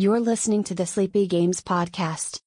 You're listening to the Sleepy Games Podcast.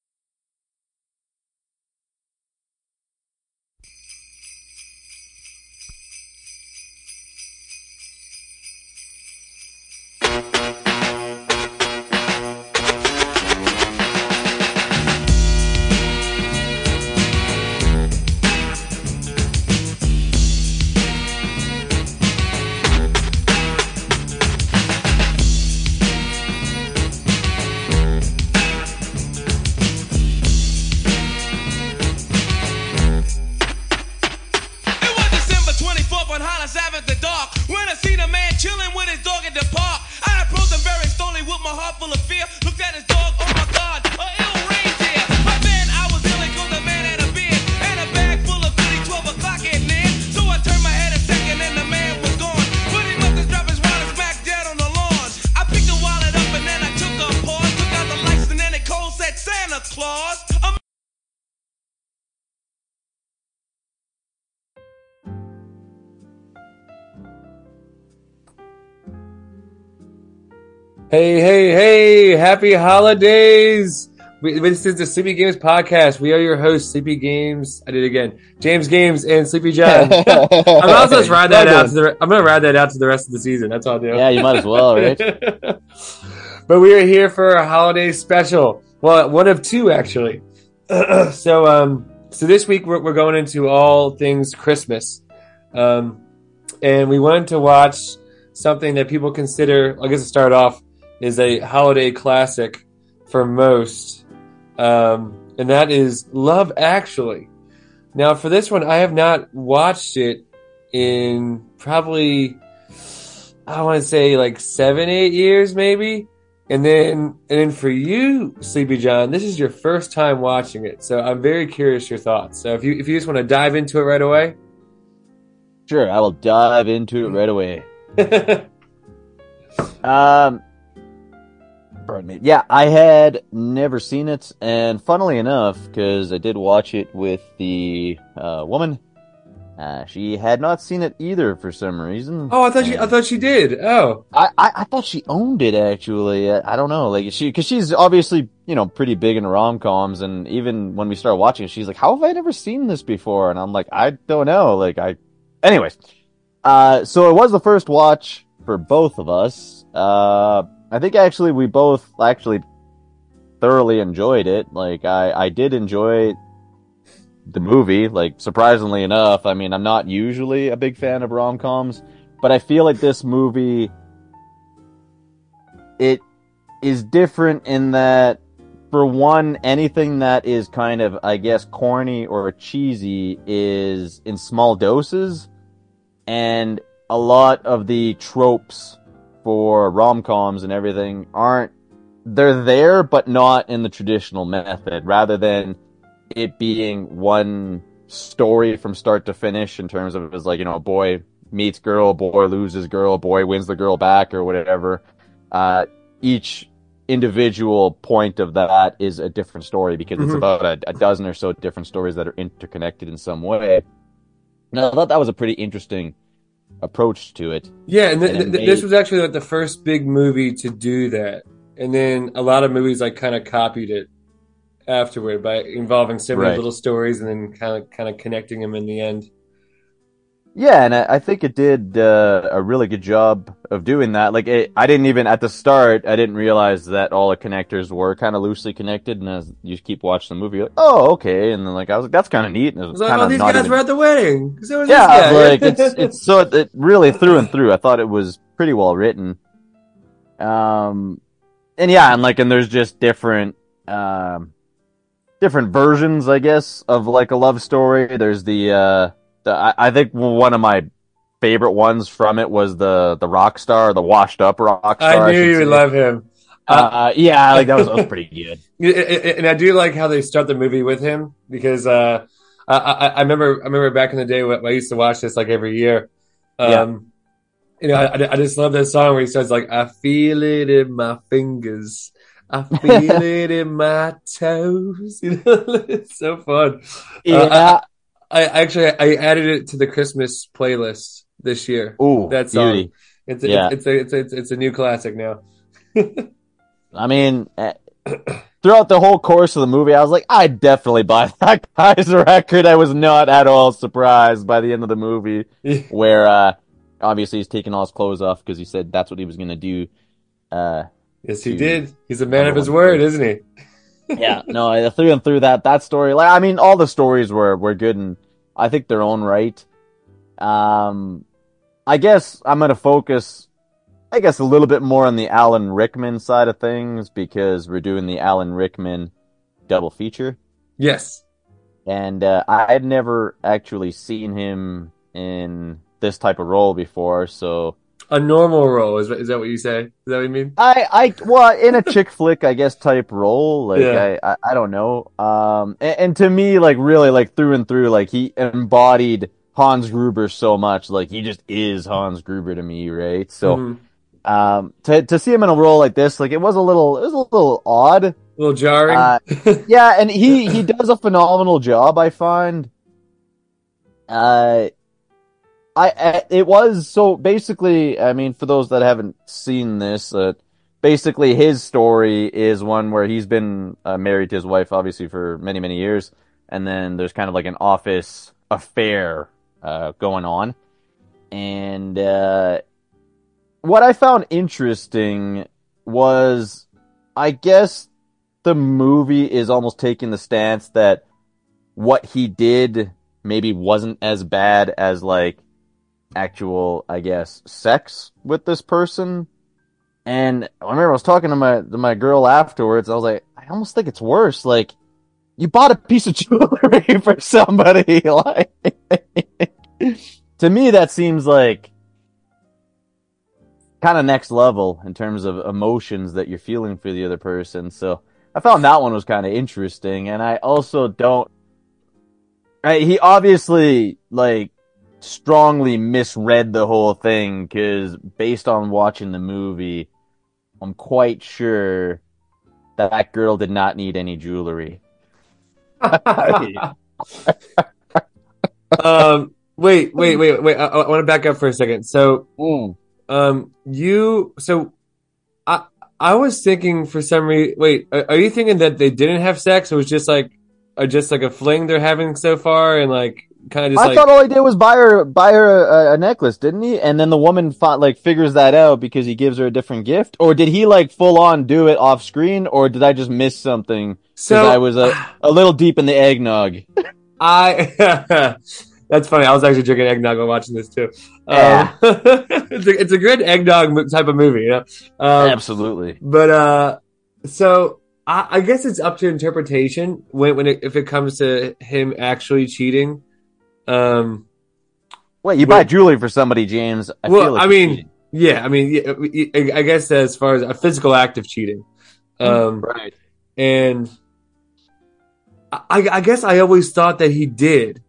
Hey, hey, hey! Happy holidays! We, this is the Sleepy Games podcast. We are your hosts, Sleepy Games. I did it again. James Games and Sleepy John. I'm also just ride that out to the. I'm gonna ride that out to the rest of the season. That's all I'll do. Yeah, you might as well, right? but we are here for a holiday special. Well, one of two actually. so, um, so this week we're, we're going into all things Christmas, um, and we wanted to watch something that people consider. I guess to start off is a holiday classic for most, um, and that is Love Actually. Now, for this one, I have not watched it in probably I want to say like seven, eight years, maybe. And then, and then for you, Sleepy John, this is your first time watching it, so I'm very curious your thoughts. So if you if you just want to dive into it right away, Sure, I will dive into it right away. Um, pardon me. Yeah, I had never seen it, and funnily enough, because I did watch it with the uh, woman, uh, she had not seen it either for some reason. oh, I thought she I thought she did. Oh, I, I, I thought she owned it actually. I, I don't know, like she, because she's obviously you know pretty big in rom coms, and even when we started watching, it, she's like, "How have I never seen this before?" And I'm like, "I don't know." Like I, anyways, uh, so it was the first watch for both of us. Uh, I think actually we both actually thoroughly enjoyed it. Like I, I did enjoy the movie. Like surprisingly enough, I mean, I'm not usually a big fan of rom coms, but I feel like this movie it is different in that for one anything that is kind of i guess corny or cheesy is in small doses and a lot of the tropes for rom-coms and everything aren't they're there but not in the traditional method rather than it being one story from start to finish in terms of it's like you know a boy meets girl boy loses girl boy wins the girl back or whatever uh, each individual point of that is a different story because it's Mhm. about a, a dozen or so different stories that are interconnected in some way. Now, I thought that was a pretty interesting approach to it. yeah, and, th- And it th- this was actually like the first big movie to do that, and then a lot of movies like kind of copied it afterward by involving similar Right. little stories and then kind of kind of connecting them in the end. Yeah, and I, I think it did uh, a really good job of doing that. Like, it, I didn't even at the start, I didn't realize that all the connectors were kind of loosely connected. And as you keep watching the movie, you're like, oh, okay. And then like I was like, that's kind of neat. And it I was was like, oh, these guys even- were at the wedding. So yeah, like it's it's so it really through and through. I thought it was pretty well written. Um, and yeah, and like, and there's just different, um, different versions, I guess, of like a love story. There's the, uh, the I, I think one of my favorite ones from it was the the rock star, the washed up rock star. I knew should you would love him. Uh, yeah, like that was that was pretty good. and I do like how they start the movie with him because uh, I, I, I remember I remember back in the day when I used to watch this like every year. Um, Yeah. You know, I, I just love that song where he says like, "I feel it in my fingers, I feel it in my toes." You know, it's so fun. Yeah. I actually I added it to the Christmas playlist this year. Ooh, that song. beauty. It's Yeah. it's, it's, a, it's, a, it's, a new classic now. I mean, eh, throughout the whole course of the movie, I was like, I definitely buy that guy's record. I was not at all surprised by the end of the movie, where uh, obviously he's taking all his clothes off because he said that's what he was gonna do. Uh, yes, he to did. He's a man of his word, isn't he? Yeah, no, I- through and through that that story. Like, I mean, all the stories were were good and I think their own right. Um, I guess I'm gonna focus, I guess, a little bit more on the Alan Rickman side of things because we're doing the Alan Rickman double feature, Yes. and uh, I had never actually seen him in this type of role before, so. A normal role is is that what you say? Is that what you mean? I, I, well, in a chick flick, I guess, type role, like, Yeah. I, I, I don't know. Um, and, and to me, like, really, like, through and through, like, he embodied Hans Gruber so much, like, he just is Hans Gruber to me, right? So, Mhm. um, to, to see him in a role like this, like, it was a little, it was a little odd. a little jarring. Uh, Yeah, and he, he does a phenomenal job, I find. Uh, I, it was so basically. I mean, for those that haven't seen this, uh, basically his story is one where he's been uh, married to his wife, obviously for many many years, and then there's kind of like an office affair uh, going on, and uh, what I found interesting was, I guess, the movie is almost taking the stance that what he did maybe wasn't as bad as like actual, I guess, sex with this person. And I remember I was talking to my to my girl afterwards. I was like, I almost think it's worse. Like, you bought a piece of jewelry for somebody. Like, to me, that seems like kind of next level in terms of emotions that you're feeling for the other person. So I found that one was kind of interesting, and I also don't. He obviously like strongly misread the whole thing because based on watching the movie, I'm quite sure that that girl did not need any jewelry. um, wait, wait, wait, wait. I, I want to back up for a second. So, um, you, so, I, I was thinking for some reason. Wait, are, are you thinking that they didn't have sex? It was just like, or just like a fling they're having so far, and like kind of just I like. thought all he did was buy her buy her a, a necklace, didn't he? And then the woman fought, like figures that out because he gives her a different gift, or did he like full on do it off screen, or did I just miss something? Because so I was a, a little deep in the eggnog. I. That's funny. I was actually drinking eggnog while watching this too. Yeah. Um, it's, a, it's a good eggnog type of movie, you know. Um, Absolutely. But uh, so I, I guess it's up to interpretation when when it, if it comes to him actually cheating. Um, Wait, you Well- buy jewelry for somebody, James? I Well, feel like I mean- cheating. yeah, I mean, yeah, I guess as far as a physical act of cheating, um, right. and I, I guess I always thought that he did,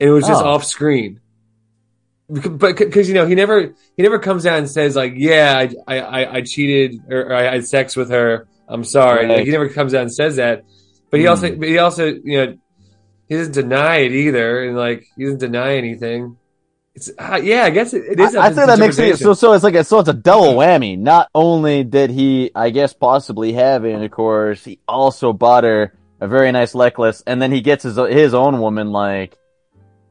and it was just Oh. off screen. But because you know he never he never comes out and says like yeah I I, I cheated or, or I had sex with her I'm sorry Right. like, he never comes out and says that but he Hmm. also but he also you know he doesn't deny it either and like he doesn't deny anything it's uh, yeah I guess it, it is I, I think that makes it so. So it's like so it's a double whammy. Not only did he, I guess, possibly have intercourse, he also bought her a very nice necklace, and then he gets his his own woman like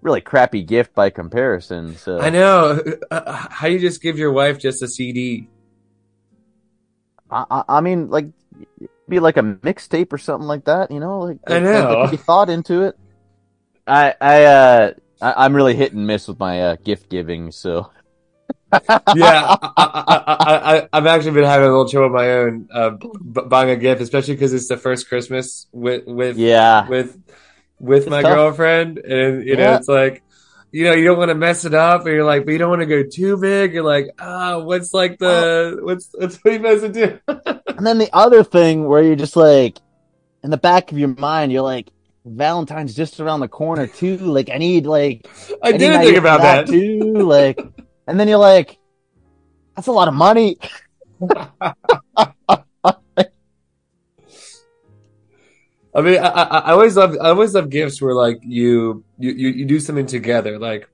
really crappy gift by comparison. So I know Uh, how you just give your wife just a CD I, I, I mean, like, be like a mixtape or something like that, you know? Like, I like, know. Like, put thought into it. I, I, uh, I, I'm really hit and miss with my uh, gift giving, so. yeah, I, I, I, I, I've actually been having a little trouble of my own uh, b- buying a gift, especially because it's the first Christmas with with Yeah. with with It's my tough. girlfriend, and you know Yeah. it's like you know you don't want to mess it up, and you're like, but you don't want to go too big. You're like, ah, what's like the what's what's what are you supposed to do? And then the other thing where you're just like, in the back of your mind, you're like, Valentine's just around the corner too. Like, I need like, I need did an think about for that. too. Like, and then you're like, that's a lot of money. I mean, I, I, I always love I always love gifts where like you you you, you do something together, like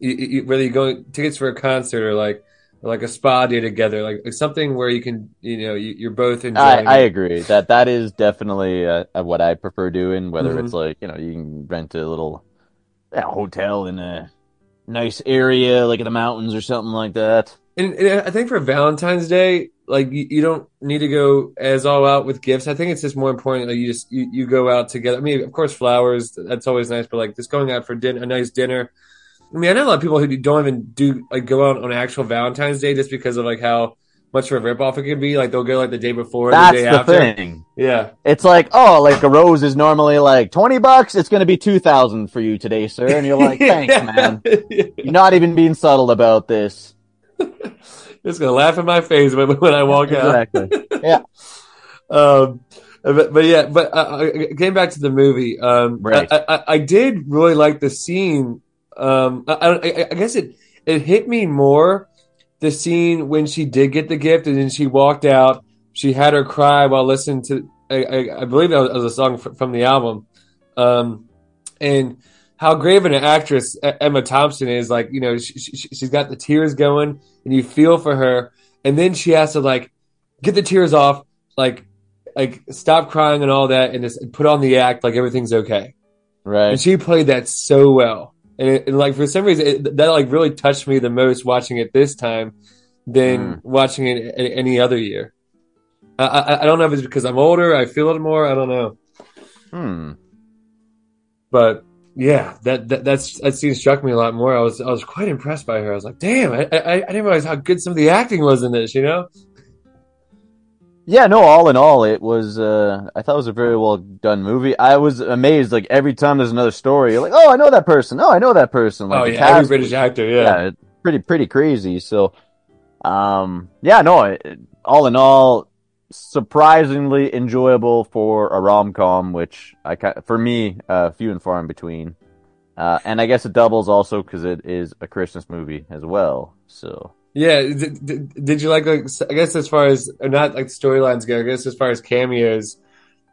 you, you, whether you go tickets for a concert or like or like a spa day together, like, like something where you can, you know, you, you're both I, enjoying. I it. agree that that is definitely uh, uh, what I prefer doing. Whether Mhm. it's like you know you can rent a little hotel in a nice area like in the mountains or something like that. And, and I think for Valentine's Day, like you, you don't need to go as all out with gifts. I think it's just more important. Like you just you, you go out together. I mean, of course, flowers that's always nice, but like just going out for dinner, a nice dinner. I mean, I know a lot of people who don't even do like go out on actual Valentine's Day just because of like how much of a ripoff it can be. Like they'll go like the day before, That's the day the after. thing. Yeah, It's like oh, like a rose is normally like twenty bucks. It's gonna be two thousand for you today, sir. And you're like, thanks, man. You're not even being subtle about this. just gonna laugh in my face when, when I walk out. Exactly. Yeah. Um, but, but yeah, but uh, uh, getting back to the movie, um, Right. I, I, I did really like the scene. Um, I, I, I guess it it hit me more the scene when she did get the gift and then she walked out. She had her cry while listening to I, I, I believe that was a song from the album, um, and how great of an actress Emma Thompson is. Like you know, she, she, she's got the tears going, and you feel for her, and then she has to like get the tears off, like like stop crying and all that, and just put on the act like everything's okay. Right. And she played that so well, and, it, and like for some reason it, that like really touched me the most watching it this time than watching it any other year. I, I I don't know if it's because I'm older, I feel it more. I don't know, Hmm. but yeah, that, that that's that scene struck me a lot more. I was I was quite impressed by her. I was like, damn, I I, I didn't realize how good some of the acting was in this. You know? Yeah, no, all in all, it was, uh, I thought it was a very well done movie. I was amazed, like, every time there's another story, you're like, oh, I know that person. Oh, I know that person. Like, oh yeah, every British actor. yeah, Yeah, pretty, pretty crazy. So, um, yeah, no, it- all in all, surprisingly enjoyable for a rom-com, which I, for me, uh, few and far in between. Uh, and I guess it doubles also because it is a Christmas movie as well. So, Yeah, did, did, did you like, like I guess as far as not like storylines go, I guess as far as cameos,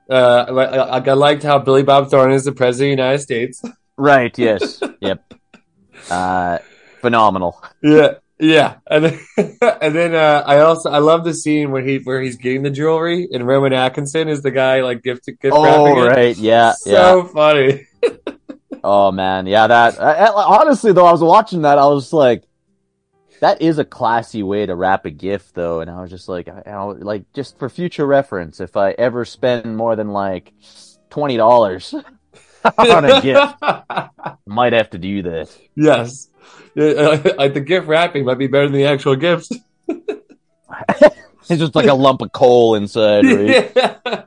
uh, I, I, I liked how Billy Bob Thornton is the president of the United States. right, yes, yep. Uh, phenomenal. yeah, yeah, and then, and then uh, I also I love the scene where he where he's getting the jewelry and Rowan Atkinson is the guy like gift gift Oh, wrapping it. right, yeah, yeah. so funny. Oh man, yeah. That I, I- honestly though, I was watching that. I was like, that is a classy way to wrap a gift, though. And I was just like, I, I, like just for future reference, if I ever spend more than like twenty dollars on a gift, might have to do that. yes, the gift wrapping might be better than the actual gifts. It's just like a lump of coal inside, right? yeah.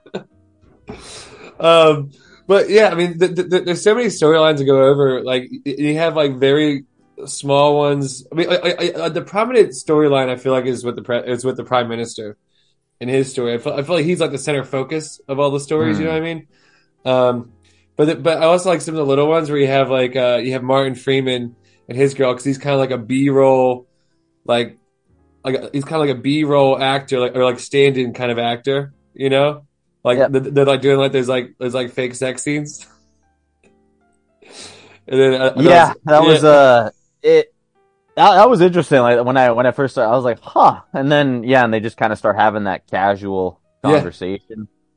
Um, but yeah, I mean, th- th- th- there's so many storylines to go over. Like you have like very small ones. I mean, I, I, I, the prominent storyline I feel like is with the pre- is with the prime minister in his story. I feel, I feel like he's like the center focus of all the stories. You know what I mean? Um, but the, but I also like some of the little ones where you have like uh, you have Martin Freeman and his girl because he's kind of like a B roll, like like he's kind of like a B roll actor, like or like stand in kind of actor. You know, like Yeah. they're, like doing like there's like there's like fake sex scenes. and then uh, Yeah, that was yeah. uh, it. That, that was interesting. Like when I when I first started, I was like, huh. And then yeah, and they just kind of start having that casual Yeah.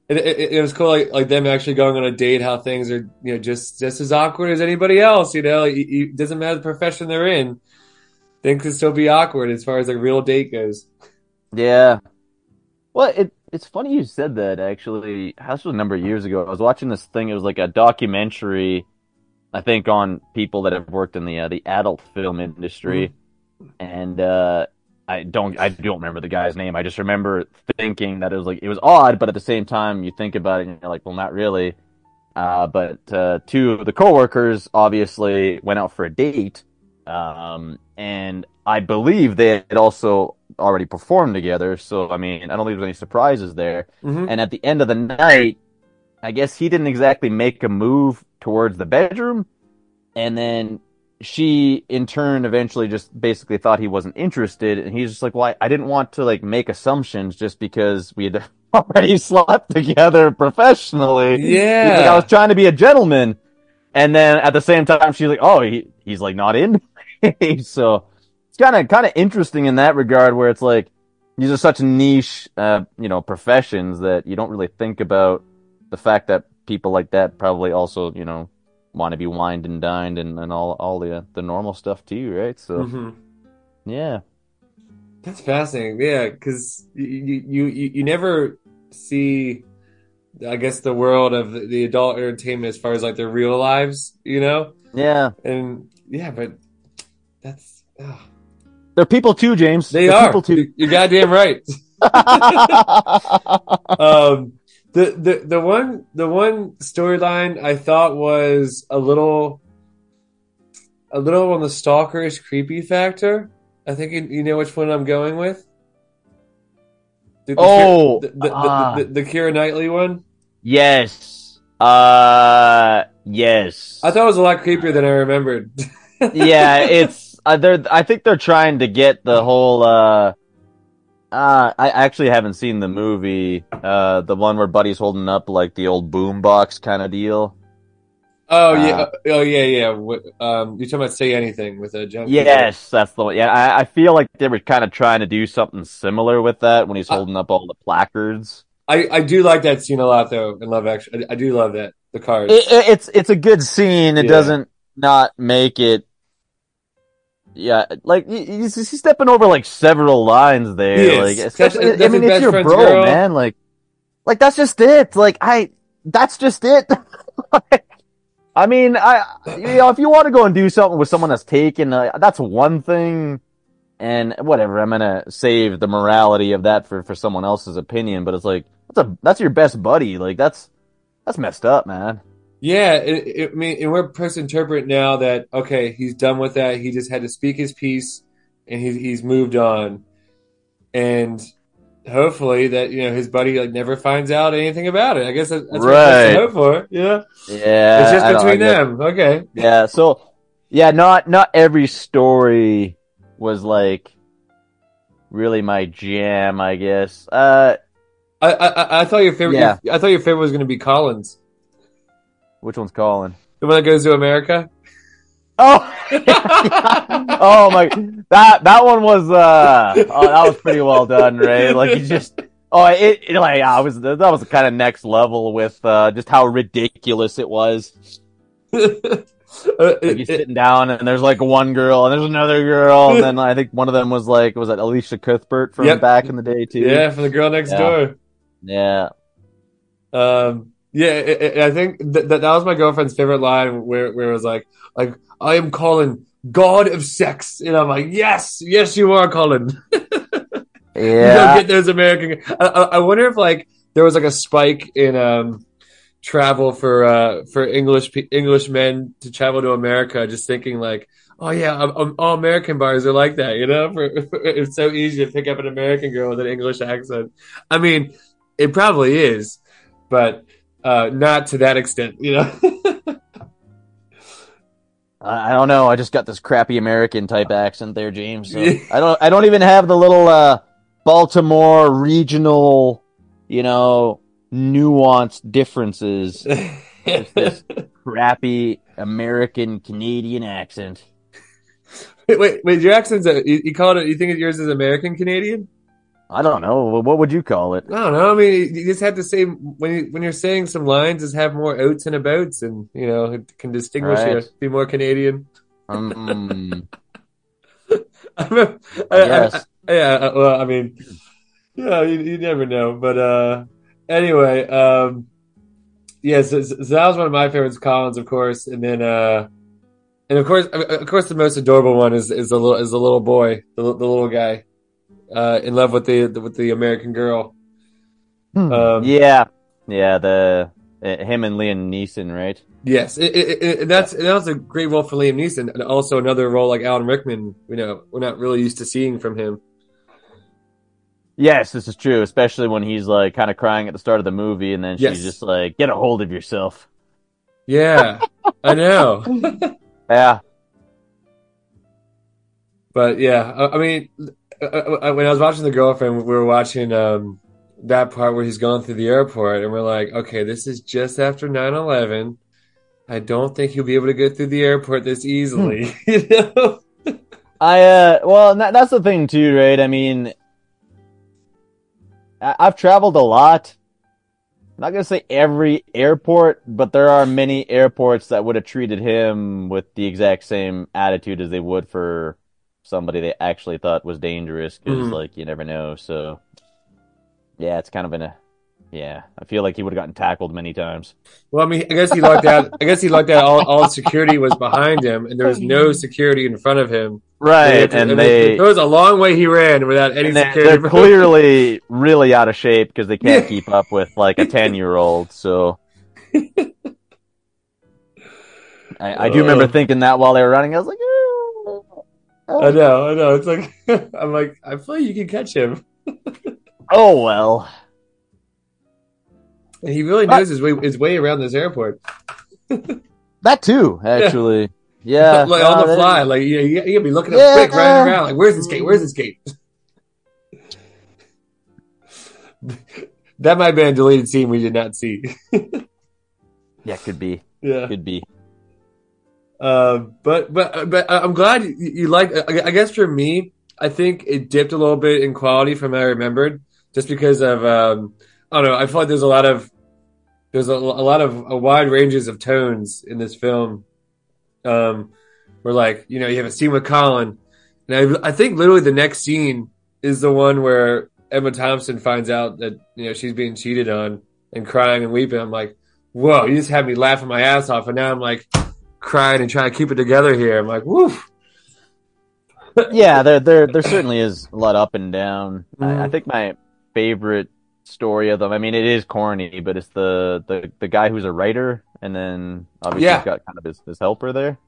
It, it, it was cool, like like them actually going on a date. How things are, you know, just just as awkward as anybody else. You know, it, doesn't matter the profession they're in. Things can still be awkward as far as like real date goes. Yeah. Well, it it's funny you said that actually. This was a number of years ago. I was watching this thing. It was like a documentary, I think, on people that have worked in the uh, the adult film industry, and uh, I don't I don't remember the guy's name. I just remember thinking that it was like it was odd, but at the same time, you think about it and you're like, well, not really. Uh, but uh, two of the coworkers obviously went out for a date, um, and I believe they had also already performed together. So I mean, I don't think there's any surprises there. Mhm. And at the end of the night, I guess he didn't exactly make a move towards the bedroom, and then she in turn eventually just basically thought he wasn't interested, and he's just like, "Well, I, I didn't want to like make assumptions just because we had already slept together professionally." yeah like, I was trying to be a gentleman. And then at the same time, she's like, oh, he, he's like not in. so it's kind of kind of interesting in that regard, where it's like these are such niche, uh, you know, professions that you don't really think about the fact that people like that probably also, you know, want to be wined and dined and, and all all the the normal stuff too, right? So Mhm. yeah, That's fascinating. Yeah, because you, you you you never see, I guess, the world of the, the adult entertainment as far as like their real lives, you know. yeah, And yeah, but that's ugh. they're people too, James. they They're are. people too. You're goddamn right. um, the the the one the one storyline I thought was a little a little on the stalkerish creepy factor. I think you, you know which one I'm going with. The, the Oh, the, the, the, the, the Keira Knightley one. yes, uh, yes. I thought it was a lot creepier than I remembered. yeah, it's uh, they're. I think they're trying to get the whole. uh uh, I actually haven't seen the movie, uh, the one where Buddy's holding up like the old boombox kind of deal. oh yeah, Uh, oh yeah, yeah. Um, you're talking about say anything with a jump. Yes, that's the one. Yeah, I, I feel like they were kind of trying to do something similar with that when he's Uh, holding up all the placards. I, I do like that scene a lot though in Love Actually. I, I do love that the cards. It, it- it's it's a good scene. It Yeah. doesn't not make it. Yeah, like he's, he's stepping over like several lines there. Like, especially, that's I mean, it's your bro, girl. man. Like, like that's just it. Like, I, that's just it. Like, I mean, I, you know, if you want to go and do something with someone that's taken, uh, that's one thing. And whatever, I'm gonna save the morality of that for for someone else's opinion. But it's like that's a that's your best buddy. Like that's that's messed up, man. Yeah, it, it, I mean, and we're supposed to interpret now that okay, he's done with that. He just had to speak his piece, and he's he's moved on, and hopefully that you know his buddy like never finds out anything about it. I guess that, that's what Right. to hope for. Yeah, Yeah, it's just I don't- I between them. Okay. Yeah, so yeah, not not every story was like really my jam, I guess. Uh I I, I- I thought your favorite. Yeah. I thought your favorite was going to be Collins, which one's calling? the one that goes to America. Oh, oh my! That that one was uh, oh, that was pretty well done, right? Like you just, oh, it, it like I was that was kind of next level with uh, just how ridiculous it was. Uh, Like it- sitting down and there's like one girl and there's another girl and then I think one of them was like was that Elisha Cuthbert from Yep. back in the day too? yeah, from the girl next Yeah. door. yeah. Um, yeah, it, it, I think that, that was my girlfriend's favorite line where where it was like like I am Colin, God of sex, and I'm like yes, yes you are Colin. you Yeah. don't get those American. I, I wonder if like there was like a spike in um travel for uh for English English men to travel to America, just thinking like. Oh yeah, um, um, all American bars are like that, you know. For, it's so easy to pick up an American girl with an English accent. I mean, it probably is, but uh, not to that extent, you know. I don't know. I just got this crappy American type accent there, James. So I don't. I don't even have the little uh, Baltimore regional, you know, nuanced differences. this crappy American Canadian accent. wait, wait, wait, your accent's a, you, you call it? You think yours is American Canadian? I don't know. What would you call it? I don't know. I mean, you just have to say when you, when you're saying some lines, just have more oats and abouts, and you know it can distinguish you, be more Canadian. Um, I I- yeah. uh, Well, I mean, yeah, you, you never know. But uh, anyway, um, yeah. So, so that was one of my favorites, Collins, of course, and then uh, and of course, of course, the most adorable one is is the little is the little boy, the, the little guy, uh, in love with the with the American girl. Um, yeah, yeah. The uh, him and Liam Neeson, right? Yes, it, it, it, and that's and that was a great role for Liam Neeson, and also another role like Alan Rickman. You know, we're not really used to seeing from him. Yes, this is true. Especially when he's like kind of crying at the start of the movie, and then Yes. she's just like, "Get a hold of yourself." Yeah, I know. Yeah, But yeah, I, I mean, when I was watching The Girlfriend, we were watching um, that part where he's going through the airport, and we're like, okay, this is just after 9 11. I don't think he'll be able to get through the airport this easily. you know? I uh well that, that's the thing too, right? I mean I- I've traveled a lot. I'm not gonna say every airport, but there are many airports that would have treated him with the exact same attitude as they would for somebody they actually thought was dangerous because Mhm. like you never know. So yeah, it's kind of in a yeah. I feel like he would have gotten tackled many times. Well, I mean, I guess he lucked out. I guess he lucked out. All, all security was behind him, and there was no security in front of him. Right, had to- and it they was a long way he ran without any And they're, security. they're clearly really out of shape because they can't keep up with like a 10 year old. So I, I do remember thinking that while they were running. I was like, "Oh, I know, I know. It's like I'm like I feel like you can catch him, oh well. and he really knows his way his way around this airport, That too, actually. Yeah. like no, on the that- fly. Like you, you gotta be looking up Yeah. quick, running around. Like where's this gate? Where's this gate? that might be a deleted scene we did not see. Yeah, could be. yeah. Could be. Uh, but but but I'm glad you, you like. I I guess for me, I think it dipped a little bit in quality from what I remembered, just because of um, I don't know. I feel like there's a lot of there's a, a lot of a wide ranges of tones in this film. Um, where like you know you have a scene with Colin, and I I think literally the next scene is the one where Emma Thompson finds out that you know she's being cheated on and crying and weeping. I'm like, whoa, you just had me laughing my ass off, and now I'm like crying and trying to keep it together here. I'm like, woof. Yeah, there, there, there certainly is a lot up and down. I, I Mhm. think my favorite story of them. I mean, it is corny, but it's the the, the guy who's a writer, and then obviously Yeah. he's got kind of his, his helper there.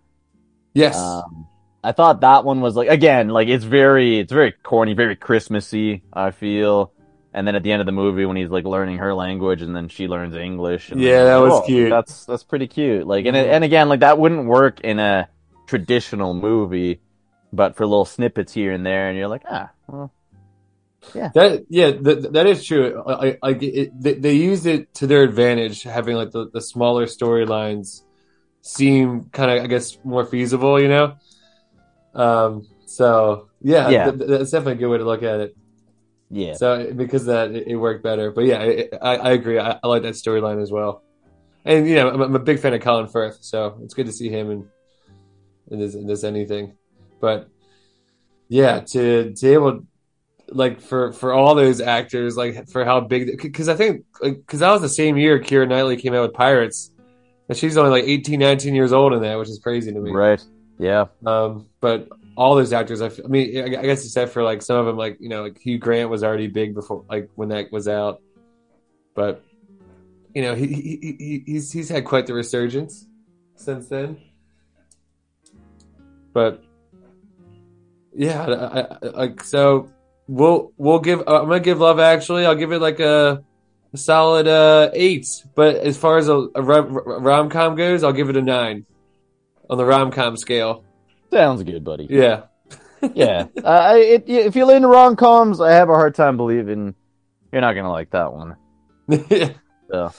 Yes. Um, I thought that one was like again, like it's very, it's very corny, very Christmassy. I feel, and then at the end of the movie, when he's like learning her language, and then she learns English. And Yeah, that was oh, cute. That's that's pretty cute. Like, and it- and again, like that wouldn't work in a traditional movie, but for little snippets here and there, and you're like, ah, well, yeah That yeah, that that is true. I- I- Like it, they, they used it to their advantage, having like the, the smaller storylines seem kind of, I guess, more feasible. You know. Um. So yeah, Yeah. th- that's definitely a good way to look at it. Yeah, So because of that it, it worked better. But yeah, it, I I agree. I, I like that storyline as well. And you know, I'm, I'm a big fan of Colin Firth, so it's good to see him in in this in this anything. But yeah, to to be able like for for all those actors, like for how big because I think because that was the same year Keira Knightley came out with Pirates, and she's only like 18, 19 years old in that, which is crazy to me. right, yeah, Um, but all those actors, I mean, I I guess except for like some of them, like you know, like Hugh Grant was already big before, like when that was out. But you know, he, he, he he- he's he's had quite the resurgence since then. But yeah, I, I, I- like so, we'll we'll give. Uh, I'm gonna give Love Actually. I'll give it like a, a solid uh, eight. But as far as a, a rom com goes, I'll give it a nine on the rom com scale. Sounds good, buddy. Yeah. yeah, uh, it, if you're into rom coms, I have a hard time believing you're not gonna like that one. So.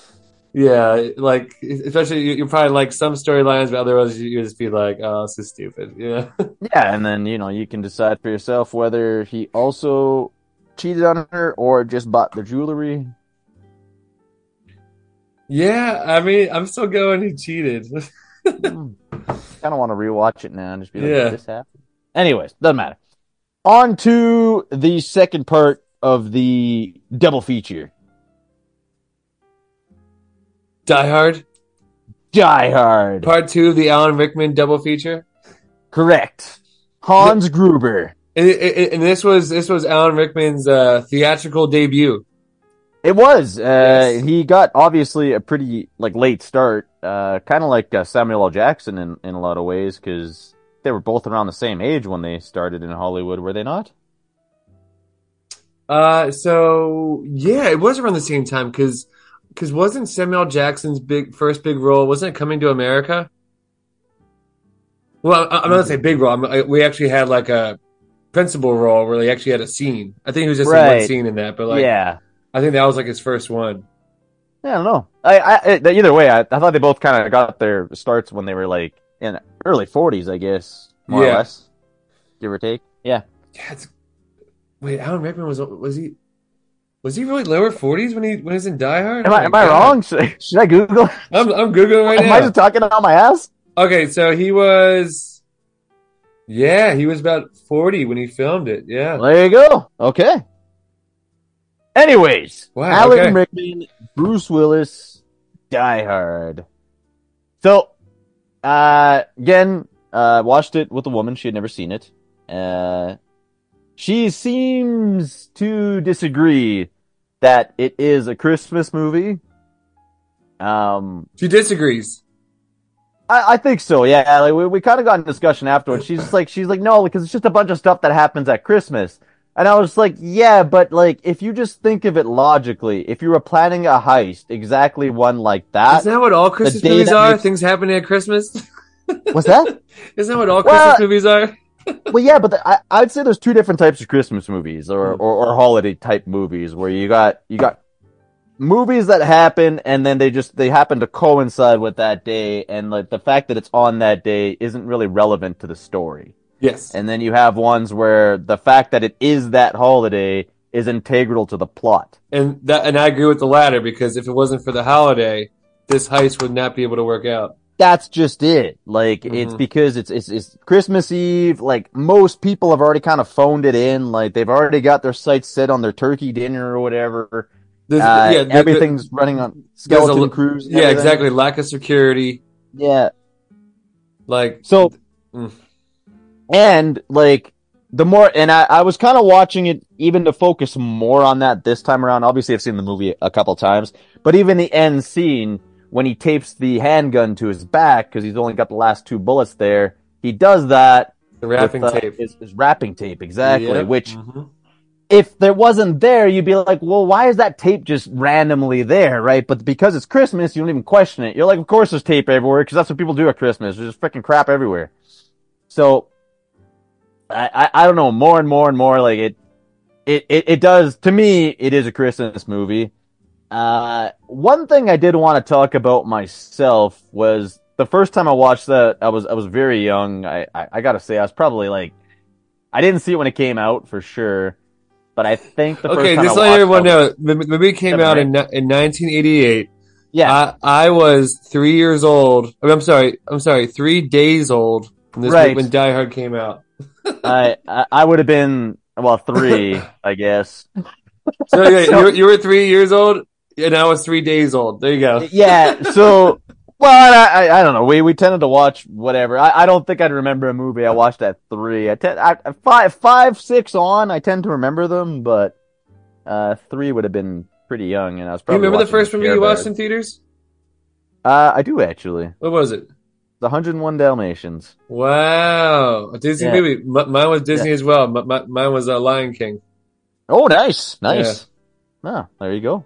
yeah, like especially you, you probably like some storylines, but otherwise you, you just be like, "Oh, this is stupid." Yeah, Yeah, and then you know you can decide for yourself whether he also cheated on her or just bought the jewelry. yeah. I mean, I'm still going. He cheated. kind of want to rewatch it now and just be like, Yeah. This happened?" Anyways, doesn't matter. On to the second part of the double feature. Die Hard, Die Hard. part two of the Alan Rickman double feature. Correct. Hans Gruber. And, and, and this was this was Alan Rickman's uh, theatrical debut. It was. Uh, Yes. He got obviously a pretty like late start, uh, kind of like uh, Samuel L. Jackson in in a lot of ways because they were both around the same age when they started in Hollywood, were they not? Uh, so yeah, it was around the same time because because wasn't Samuel Jackson's big first big role wasn't it Coming to America? Well, I, I'm not gonna say big role. I'm, I, we actually had like a principal role where he actually had a scene. I think he was just in one scene in that, but like yeah. I think that was like his first one. Yeah, I don't know. I, I it- either way, I, I thought they both kind of got their starts when they were like in early forties, I guess, more Yeah. or less. give or take. Yeah. Yeah, it's, wait, Alan Rickman was was he was he really lower forties when he when he was in Die Hard? Am Oh I am I wrong? Should I, should I Google? I'm I'm googling right am now. Am I just talking out my ass? Okay, so he was, yeah, he was about forty when he filmed it. Yeah, There you go. Okay. Anyways, Wow, Alan okay. Rickman, Bruce Willis, Die Hard. So, uh, again, uh, watched it with a woman. She had never seen it. Uh, she seems to disagree that it is a Christmas movie. Um, she disagrees. I, I think so. Yeah, like we, we kind of got in discussion afterwards. She's just like, she's like, no, because it's just a bunch of stuff that happens at Christmas. And I was like, yeah, but like, if you just think of it logically, if you were planning a heist, exactly one like that, Isn't that what all Christmas movies are? makes- Things happening at Christmas. what's that? Isn't that what all Well- Christmas movies are? well, yeah, but the, I, I'd say there's two different types of Christmas movies or, Hmm. or, or holiday type movies where you got, you got movies that happen and then they just, they happen to coincide with that day. And like the fact that it's on that day isn't really relevant to the story. Yes. And then you have ones where the fact that it is that holiday is integral to the plot. And that, and I agree with the latter because if it wasn't for the holiday, this heist would not be able to work out. That's just it. Like it's Mhm. because it's, it's it's Christmas Eve. Like most people have already kind of phoned it in. Like they've already got their sights set on their turkey dinner or whatever. Uh, yeah, the- everything's running on there's a skeleton crews. yeah, everything. exactly. Lack of security, Yeah. like So, Mm. And like the more, and I, I was kind of watching it even to focus more on that this time around. Obviously, I've seen the movie a couple times, but even the end scene when he tapes the handgun to his back because he's only got the last two bullets there, he does that the wrapping with, uh, tape. His, his wrapping tape, exactly. Yep. Which, Mhm. if there wasn't there, you'd be like, well, why is that tape just randomly there, right? But because it's Christmas, you don't even question it. You're like, of course there's tape everywhere because that's what people do at Christmas. There's just freaking crap everywhere. So, I, I, I don't know, more and more and more, like it, it, it, it does, to me, it is a Christmas movie. Uh, one thing I did want to talk about myself was the first time I watched that, I was, I was very young. I, I, I gotta say, I was probably like, I didn't see it when it came out for sure, but I think the Okay, first time just I let everyone know the, movie came out in in 1988. yeah, I, I was three years old. I mean, I'm sorry. I'm sorry. Three days old when this Right. when Die Hard came out. I, I, I would have been, well, three, I guess. So yeah, So- you, were- you were three years old, and I was three days old. There you go. yeah, so well, I, I I don't know. We we tended to watch whatever. I, I don't think I'd remember a movie I watched at three. I ten, I, five five six on. I tend to remember them, but uh, three would have been pretty young, and I was probably. You remember the first movie you watched in theaters? Uh, I do actually. What was it? The 101 Dalmatians. Wow, a Disney Yeah. movie. M- mine was Disney as well. M- m- mine was uh, Lion King. Oh, nice, nice. Ah, there you go.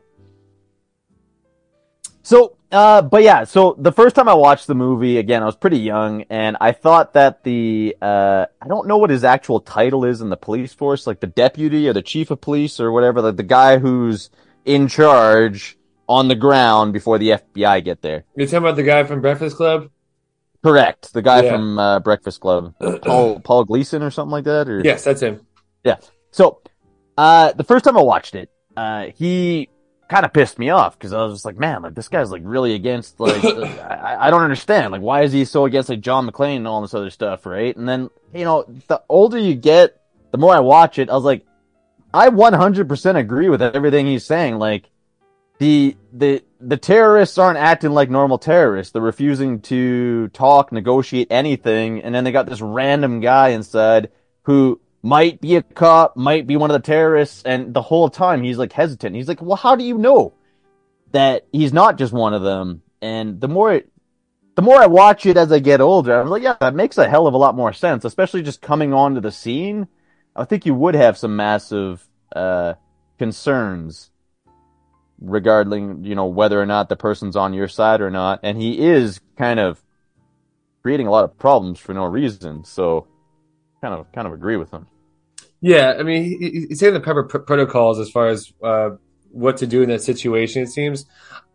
So, uh, but yeah, so the first time I watched the movie, again, I was pretty young, and I thought that the, uh, I don't know what his actual title is in the police force, like the deputy or the chief of police or whatever, like the guy who's in charge on the ground before the FBI get there. You're talking about the guy from Breakfast Club? Correct. The guy Yeah. from, uh, Breakfast Club. Paul, Paul Gleason or something like that, or? Yes, that's him. Yeah. So, uh, the first time I watched it, uh, he kind of pissed me off because I was just like, man, like this guy's like really against like I, I don't understand like why is he so against like John McClane and all this other stuff, right? And then you know the older you get, the more I watch it, I was like, I 100% agree with everything he's saying. Like the the the terrorists aren't acting like normal terrorists. They're refusing to talk, negotiate anything, and then they got this random guy inside who might be a cop, might be one of the terrorists, and the whole time he's like hesitant. He's like, "Well, how do you know that he's not just one of them?" And the more the more I watch it as I get older, I'm like, "Yeah, that makes a hell of a lot more sense." Especially just coming onto the scene, I think you would have some massive uh, concerns regarding, you know, whether or not the person's on your side or not. And he is kind of creating a lot of problems for no reason. So, kind of kind of agree with him. Yeah, I mean, he- he- he's saying the proper pr- protocols as far as uh, what to do in that situation. It seems.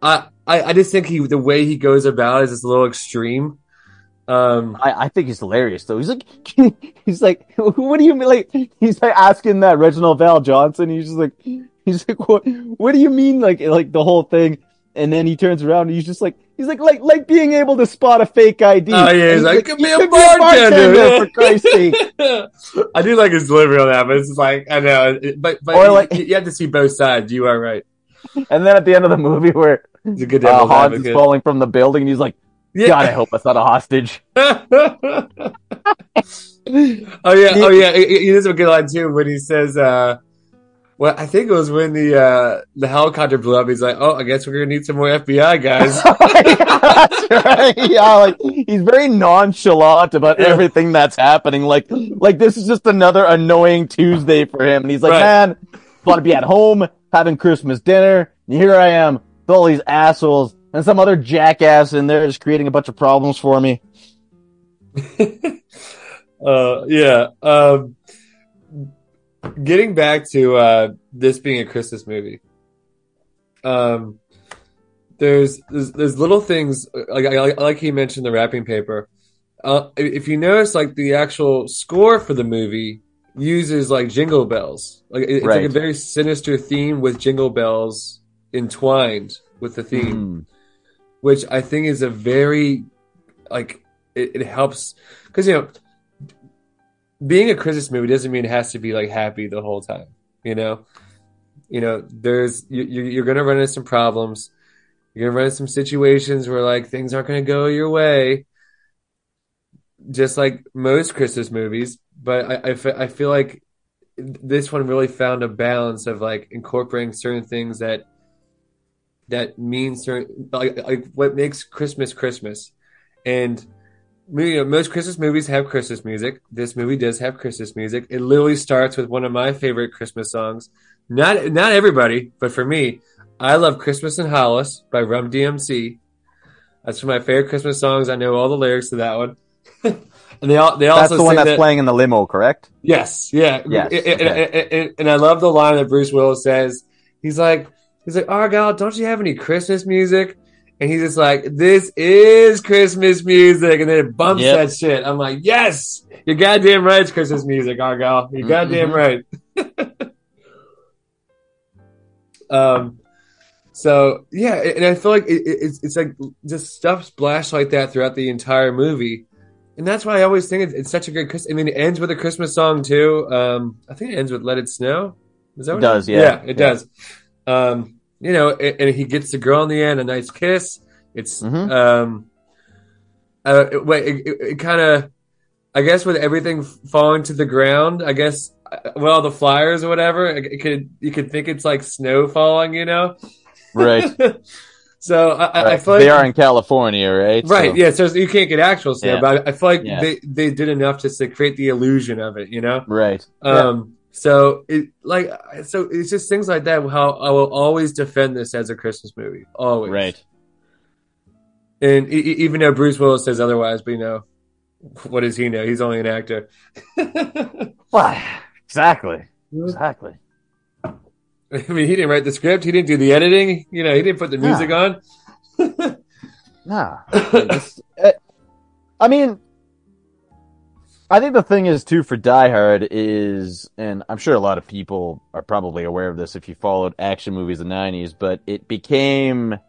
I, I, I just think he the way he goes about it is just a little extreme. Um, I, I think he's hilarious though. He's like, he's like, what do you mean? Like, he's like asking that Reginald VelJohnson. He's just like, he's like, what? What do you mean? Like, like the whole thing. And then he turns around and he's just like, he's like, like, like being able to spot a fake ID. Oh, yeah, And he's like, "Could be "You a could bartender." for Christ's sake. I do like his delivery on that, but it's just like I know, but but Or you- like- you, you have to see both sides. You are right. And then at the end of the movie where It's a good uh, Hans is falling from the building and he's like, Yeah. God, I hope that's not a hostage. oh yeah, oh yeah. He, he a good line too when he says, uh, "Well, I think it was when the uh, the helicopter blew up." He's like, "Oh, I guess we're gonna need some more FBI guys." that's right. Yeah, like he's very nonchalant about Yeah. everything that's happening. Like, like this is just another annoying Tuesday for him. And he's like, Right. man, want to be at home having Christmas dinner. And here I am with all these assholes and some other jackass in there just creating a bunch of problems for me. uh, yeah. Um, getting back to uh, this being a Christmas movie, um, there's, there's there's little things like I, I like he mentioned the wrapping paper. Uh, if you notice, like the actual score for the movie uses like jingle bells. Like it- it's like a very sinister theme with jingle bells entwined with the theme Mm. which I think is a very like it, it helps because you know being a Christmas movie doesn't mean it has to be like happy the whole time. You know, you know, there's you, you- you're gonna run into some problems. You're gonna run into some situations where like things aren't gonna go your way, just like most Christmas movies. But I I feel like this one really found a balance of like incorporating certain things that that mean certain like like what makes Christmas Christmas, and you uh, know, most Christmas movies have Christmas music. This movie does have Christmas music. It literally starts with one of my favorite Christmas songs. Not not everybody, but for me, I love "Christmas in Hollis" by Rum DMC. That's one of my favorite Christmas songs. I know all the lyrics to that one. and they all they That's also the one that's that- playing in the limo, correct? Yes, yeah, Yes, And, and- okay. and- I love the line that Bruce Willis says. He's like, he's like, oh, Argyle, don't you have any Christmas music? And he's just like, this is Christmas music, and then it bumps Yep. that shit. I'm like, yes, you're goddamn right, it's Christmas music, Argyle. You're goddamn Mhm. right. um, so yeah, and I feel like it, it- it's it's like just stuff splashed like that throughout the entire movie. And that's why I always think it's, it's such a good Christmas. I mean, it ends with a Christmas song too. Um, I think it ends with "Let It Snow." Is that It what does, yeah. Yeah, it Yeah. does. Um, you know, and, and he gets the girl in the end, a nice kiss. It's Mhm. um, uh, it, wait, it, it, it kind of, I guess, with everything falling to the ground, I guess, uh, with all the flyers or whatever, it, it could you could think it's like snow falling, you know? Right. so I, I- I feel like they are in California, right? Right, So- yeah. So you can't get actual snow, Yeah. but I I feel like Yeah. they they did enough just to create the illusion of it, you know. Right. Um. So it like so it's just things like that. How I will always defend this as a Christmas movie, always. Right. And e- even though Bruce Willis says otherwise, but you know, what does he know? He's only an actor. Well, exactly. Mm-hmm. Exactly. I mean, he didn't write the script. He didn't do the editing. You know, he didn't put the music on. Nah. I mean, eh, I think the thing is too for Die Hard is, and I'm sure a lot of people are probably aware of this if you followed action movies in the '90s, but it became,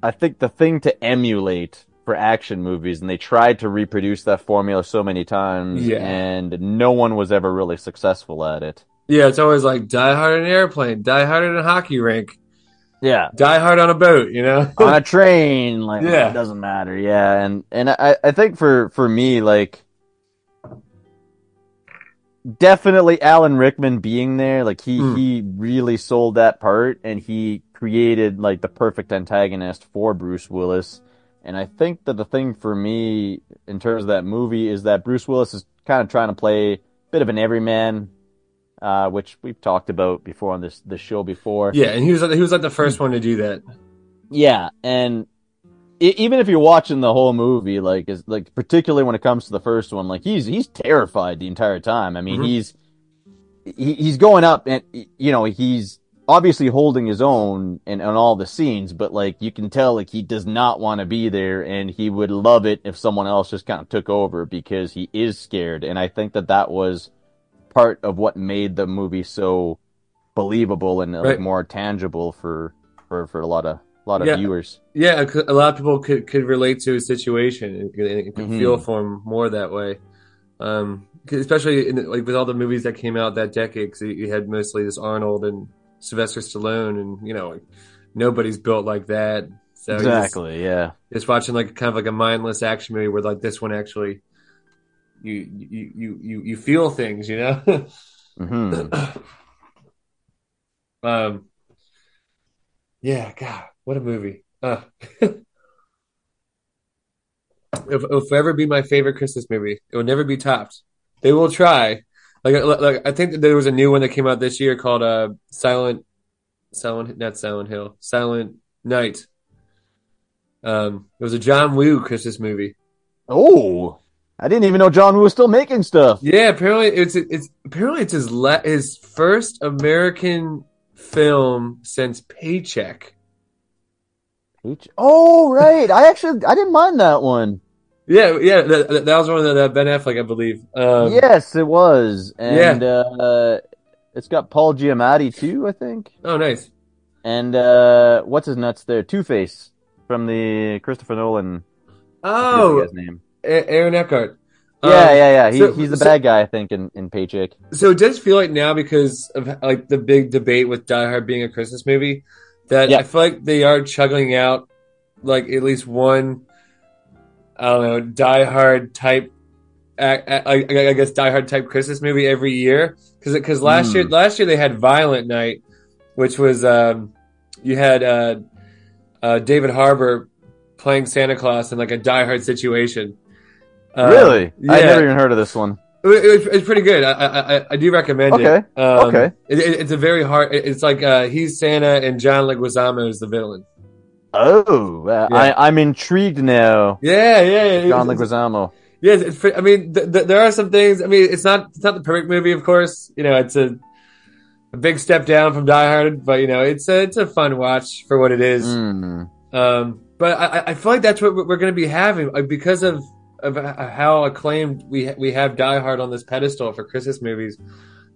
I think, the thing to emulate for action movies, and they tried to reproduce that formula so many times, Yeah. and no one was ever really successful at it. Yeah, it's always like Die Hard in an airplane, Die Hard in a hockey rink, Yeah, Die Hard on a boat. You know. on a train like Yeah. it doesn't matter yeah and and i i think for for me like definitely alan rickman being there like he Mm. he really sold that part and he created like the perfect antagonist for bruce willis and i think that the thing for me in terms of that movie is that bruce willis is kind of trying to play a bit of an everyman uh, which we've talked about before on this this show before Yeah, and he was like, he was like the first one to do that. yeah, and e- even if you're watching the whole movie, like, is like particularly when it comes to the first one, like he's he's terrified the entire time. I mean, Mhm. he's he, he's going up, and you know he's obviously holding his own in, in all the scenes, but like you can tell like he does not want to be there and he would love it if someone else just kind of took over because he is scared. And I think that that was part of what made the movie so believable and like more tangible for for for a lot of a lot of Yeah. viewers. Yeah, a a lot of people could, could relate to his situation and, could Mhm. feel for him more that way. Um, especially in, like with all the movies that came out that decade, because you had mostly this Arnold and Sylvester Stallone, and you know, like, nobody's built like that. So you just- exactly. Yeah. just watching like kind of like a mindless action movie where like this one actually you you you you, you feel things you know? Hmm um yeah god what a movie. Uh if it'll forever be my favorite christmas movie. It will never be topped. They will try. Like like i think that there was a new one that came out this year called uh silent silent not silent hill silent night. Um it was a john woo christmas movie. Oh, I didn't even know John Woo was still making stuff. Yeah, apparently it's it's apparently it's his la- his first American film since Paycheck. H- Oh, right. I actually I didn't mind that one. Yeah, yeah, that, that- that was one of the Ben Affleck, I believe. Um, yes, it was, and uh, it's got Paul Giamatti too, I think. Oh, nice. And uh, what's his nuts there? Two Face from the Christopher Nolan. I forget the Oh, guy's name. Aaron Eckhart. Yeah, Um, yeah, yeah. He, so- he's the so- bad guy, I think, in, in Paycheck. So it does feel like now because of like the big debate with Die Hard being a Christmas movie that Yeah. I feel like they are chugging out like at least one I don't know Die Hard type I, I, I guess Die Hard type Christmas movie every year because because last Hmm. year last year they had Violent Night which was um you had uh, uh David Harbour playing Santa Claus in like a Die Hard situation. Uh, really? I yeah. never even heard of this one. It, it, it's pretty good. I, I, I- I do recommend Okay. it. Um, Okay. It, it- it's a very hard. it- It's like uh, he's Santa and John Leguizamo is the villain. Oh, uh, Yeah. I, I'm intrigued now. Yeah, yeah, yeah. John Leguizamo. Yeah, it's I mean, th- th- there are some things. I mean, it's not it's not the perfect movie, of course. You know, it's a a big step down from Die Hard, but you know, it's a it's a fun watch for what it is. Mm. Um, but I, I- I feel like that's what we're going to be having like, because of of how acclaimed we ha- we have Die Hard on this pedestal for Christmas movies.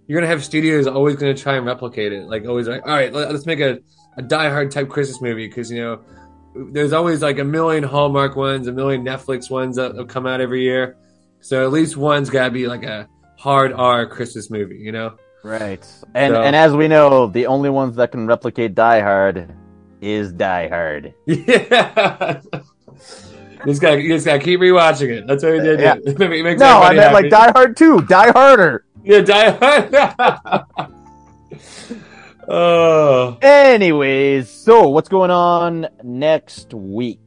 You're going to have studios always going to try and replicate it. Like always, like all right, let, us make a a Die Hard type Christmas movie because you know there's always like a million Hallmark ones, a million Netflix ones that will come out every year. So at least one's got to be like a hard R Christmas movie, you know? Right. And So- and as we know, the only ones that can replicate Die Hard is Die Hard. Yeah. Just gotta, you just gotta keep rewatching it. That's what we did. Yeah. It makes No, I meant like. Die Hard 2, Die Harder. Yeah, Die Hard. oh. Anyways, so what's going on next week?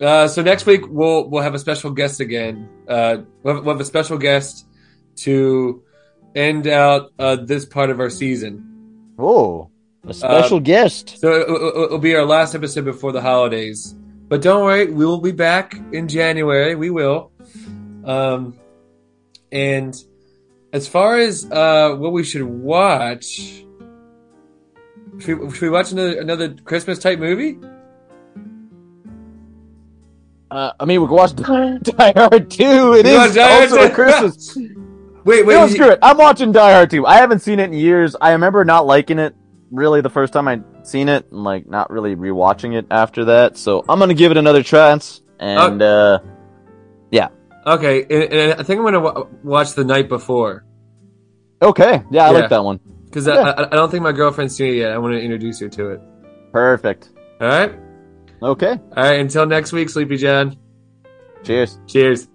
Uh, so next week we'll we'll have a special guest again. Uh, we'll have, we'll have a special guest to end out uh, this part of our season. Oh, a special guest. So it, it, it'll be our last episode before the holidays. But don't worry, we will be back in January. We will. Um, and as far as uh, what we should watch, should we, should we watch another another Christmas type movie? Uh, I mean, we can watch Die, Die Hard 2. It You is also a Christmas. Wait, wait. no, you- screw it. I'm watching Die Hard 2. I haven't seen it in years. I remember not liking it really the first time I'd seen it, and like not really rewatching it after that. So I'm gonna give it another chance. And uh, Yeah. Okay, and, and I think I'm gonna wa watch the night before okay, yeah, I Yeah. like that one. because Yeah. I, I, I don't think my girlfriend's seen it yet. I want to introduce her to it. Perfect. All right, Okay. all right. Until next week, Sleepy John. Cheers. Cheers.